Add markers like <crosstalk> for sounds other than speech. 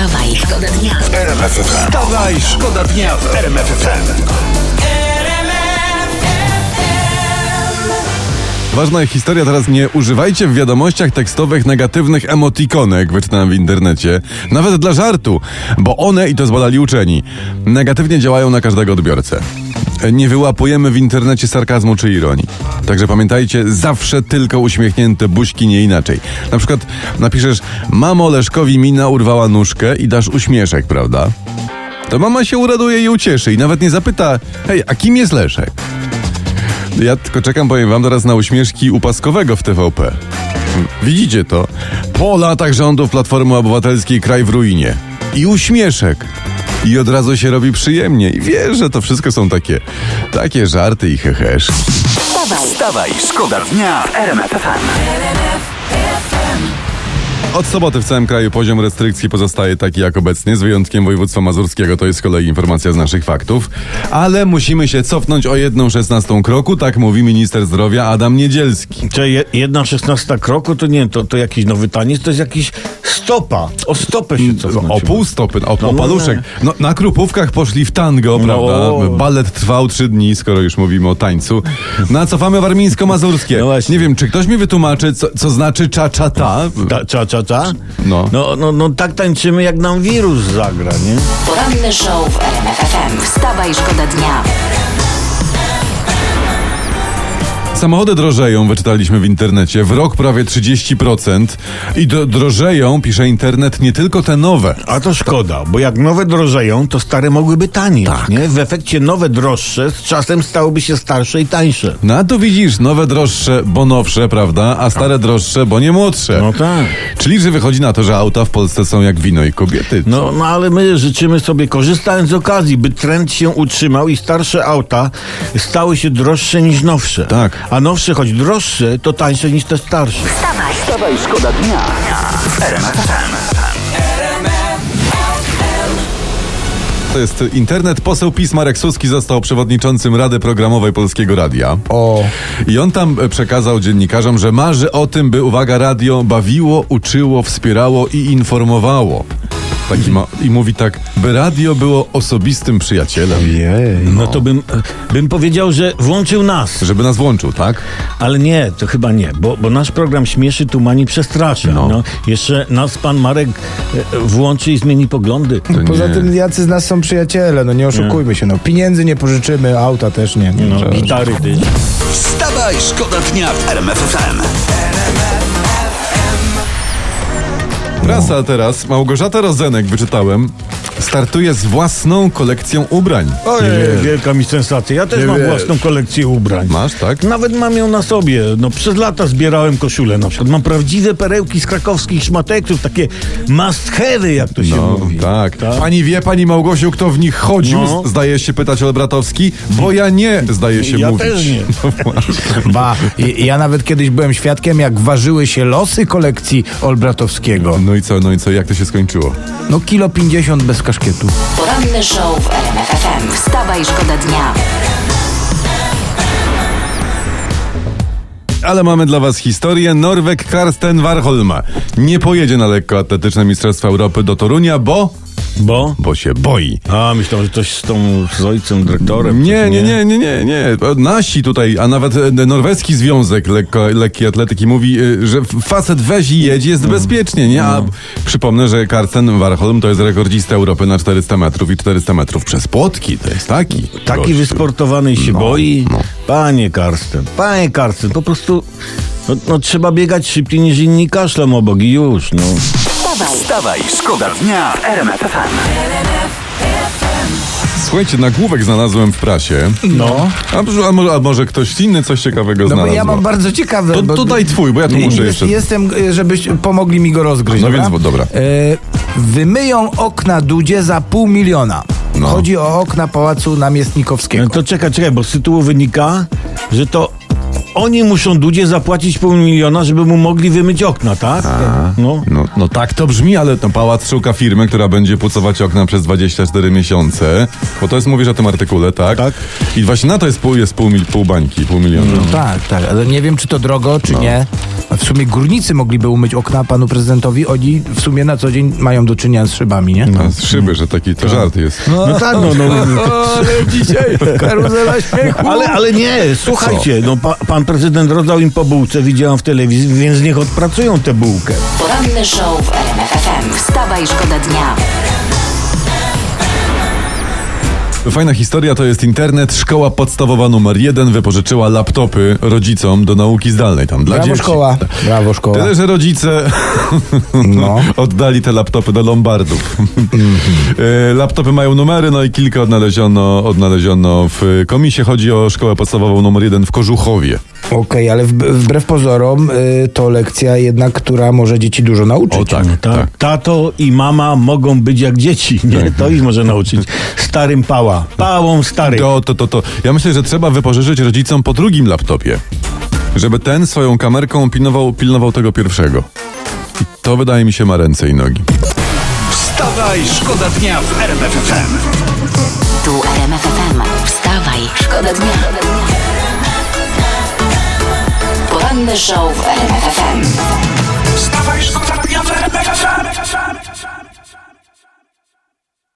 Wstawaj, szkoda dnia. Wstawaj, szkoda dnia w RMF FM. Ważna historia teraz nie używajcie w wiadomościach tekstowych negatywnych emotikonek, wyczytałem w internecie, nawet dla żartu, bo one, i to zbadali uczeni, negatywnie działają na każdego odbiorcę. Nie wyłapujemy w internecie sarkazmu czy ironii. Także pamiętajcie, zawsze tylko uśmiechnięte buźki, nie inaczej. Na przykład napiszesz, mamo Leszkowi mina urwała nóżkę i dasz uśmieszek, prawda? To mama się uraduje i ucieszy i nawet nie zapyta, hej, a kim jest Leszek? Ja tylko czekam, powiem wam, teraz na uśmieszki upaskowego w TVP. Widzicie to? Po latach rządów Platformy Obywatelskiej kraj w ruinie. I uśmieszek. I od razu się robi przyjemnie. I wiesz, że to wszystko są takie, takie żarty i hehesz. Wstawaj, Wstawaj, szkoda dnia w RMF FM. Od soboty w całym kraju poziom restrykcji pozostaje taki jak obecnie, z wyjątkiem województwa mazurskiego. To jest z kolei informacja z naszych faktów. Ale musimy się cofnąć o jedną szesnastą kroku, tak mówi minister zdrowia Adam Niedzielski. Czy je- jedna szesnasta kroku to nie to, to jakiś nowy taniec, to jest jakiś stopa. O stopę się cofnąć. O pół stopy, o, No, no, paluszek. No, na krupówkach poszli w tango, prawda? Balet trwał trzy dni, skoro już mówimy o tańcu. No a cofamy warmińsko-mazurskie. No. Nie wiem, czy ktoś mi wytłumaczy, co, co znaczy cza-cza-ta? Ta, No. No, no, no tak tańczymy, jak nam wirus zagra, nie? poranny show w RMF FM. Wstawaj, szkoda dnia. Samochody drożeją, wyczytaliśmy w internecie. W rok prawie 30%. I do, drożeją, pisze internet, nie tylko te nowe. A to szkoda, bo jak nowe drożeją, to stare mogłyby tanieć, Tak. nie? W efekcie nowe droższe z czasem stałyby się starsze i tańsze. No a tu widzisz, nowe droższe, bo nowsze, prawda? A stare droższe, bo nie młodsze. No tak. Czyli, że wychodzi na to, że auta w Polsce są jak wino i kobiety. No, no ale my życzymy sobie, korzystając z okazji, by trend się utrzymał i starsze auta stały się droższe niż nowsze. Tak. A nowsze, choć droższe, to tańsze niż te starsze. Wstawaj, Wstawaj, szkoda dnia w To jest internet. Poseł PiS Marek Suski został przewodniczącym Rady Programowej Polskiego Radia. O, I on tam e, przekazał dziennikarzom, że marzy o tym, by, uwaga, radio bawiło, uczyło, wspierało i informowało. Taki ma, I mówi tak, by radio było osobistym przyjacielem. jej. No to bym, bym powiedział, że włączył nas. Żeby nas włączył, tak? Ale nie, to chyba nie, bo, bo nasz program śmieszy, tumani, przestrasza. No. No. Jeszcze nas pan Marek e, włączy i zmieni poglądy. To Poza nie. tym jacy z nas są przyjaciele, no nie oszukujmy się, no pieniędzy nie pożyczymy, auta też nie. No, Że- gitary ty. Wstawaj, szkoda dnia w RMF Prasa teraz, Małgorzata Rozenek, wyczytałem, startuje z własną kolekcją ubrań. Ojej, wielka mi sensacja. Ja też Nie mam wiesz. własną kolekcję ubrań. Masz, tak? Nawet mam ją na sobie. No przez lata zbierałem koszule na przykład. Mam prawdziwe perełki z krakowskich szmateksów, takie must have'y, jak to się No, mówi. tak. Pani wie, pani Małgosiu, kto w nich chodził? No. Zdaje się pytać Olbratowski, bo ja nie, zdaje się Ja mówić. też nie. <laughs> No właśnie. Ba, i- ja nawet kiedyś byłem świadkiem, jak ważyły się losy kolekcji Olbratowskiego. No i co, no i co, jak to się skończyło? No kilo 50 bez kaszkietu. poranny show w RMF FM. Wstawaj, szkoda dnia. Ale mamy dla was historię. Norweg Karsten Warholm nie pojedzie na lekkoatletyczne Mistrzostwa Europy do Torunia, bo... Bo? bo się boi. A, myślałem, że coś z tą, z ojcem, dyrektorem. Nie, nie, nie, nie, nie, nie. Nasi tutaj, a nawet e, norweski związek lekko, lekkiej atletyki mówi, e, że facet weź i jedź, jest bezpiecznie, nie? A przypomnę, że Karsten Warholm to jest rekordzista Europy na 400 metrów i 400 metrów przez płotki. To jest taki. Taki gościu. wysportowany się No, boi. no. Panie Karsten, panie Karsten, po prostu no, no, trzeba biegać szybciej niż inni kaszlem obok i już, no. Wstawaj, Wstawaj, szkoda dnia w RMF FM. Słuchajcie, nagłówek znalazłem w prasie. No. A, może- a, może, a może ktoś inny coś ciekawego No bo znalazł? ja mam bardzo ciekawe. To- bo- to daj twój, bo ja tu muszę jest, jeszcze- Jestem, y, żebyś pomogli mi go rozgryźć. No dobra? więc, bo- dobra. E, wymyją okna Dudzie za pół miliona. No. Chodzi o okna Pałacu Namiestnikowskiego. No to czekaj, czekaj, bo z tytułu wynika, że to oni muszą Dudzie zapłacić pół miliona, żeby mu mogli wymyć okna, tak? No. No, no tak to brzmi, ale to pałac szuka firmy, która będzie pucować okna przez 24 miesiące. Bo to jest, mówisz o tym artykule, tak? Tak. I właśnie na to jest pół, jest pół, mil, pół bańki, pół miliona. Tak, tak, ale nie wiem, czy to drogo, No. czy nie. A W sumie górnicy mogliby umyć okna panu prezydentowi. Oni w sumie na co dzień mają do czynienia z szybami, nie? No, z szyby, że taki to żart jest. No tak, no, no. ale dzisiaj karuzela śmiechu. Ale, ale nie, słuchajcie, no, pa, pan prezydent rozdał im po bułce, widziałam w telewizji, więc niech odpracują tę bułkę. Poranny show w RMF FM. Wstawaj, szkoda dnia. Fajna historia to jest internet. Szkoła podstawowa numer jeden wypożyczyła laptopy rodzicom do nauki zdalnej. Tam dla Brawo dzieci. szkoła, brawo szkoła. Tyle, że rodzice <laughs> No. <laughs> oddali te laptopy do lombardów. <laughs> E, laptopy mają numery, no i kilka odnaleziono, odnaleziono w komisie. Chodzi o szkołę podstawową numer jeden w Kożuchowie. Okej, ale wb- wbrew pozorom y, to lekcja jednak, która może dzieci dużo nauczyć. O tak, Ta, tak. Tato i mama mogą być jak dzieci, nie? To ich może nauczyć. Starym pała. Pałą starym. To, to, to, to. Ja myślę, że trzeba wypożyczyć rodzicom po drugim laptopie, żeby ten swoją kamerką pilnował, pilnował tego pierwszego. I to wydaje mi się ma ręce i nogi. Wstawaj, szkoda dnia w RMF FM. Tu RMF FM. Wstawaj, szkoda dnia. Poranny show w RMF FM.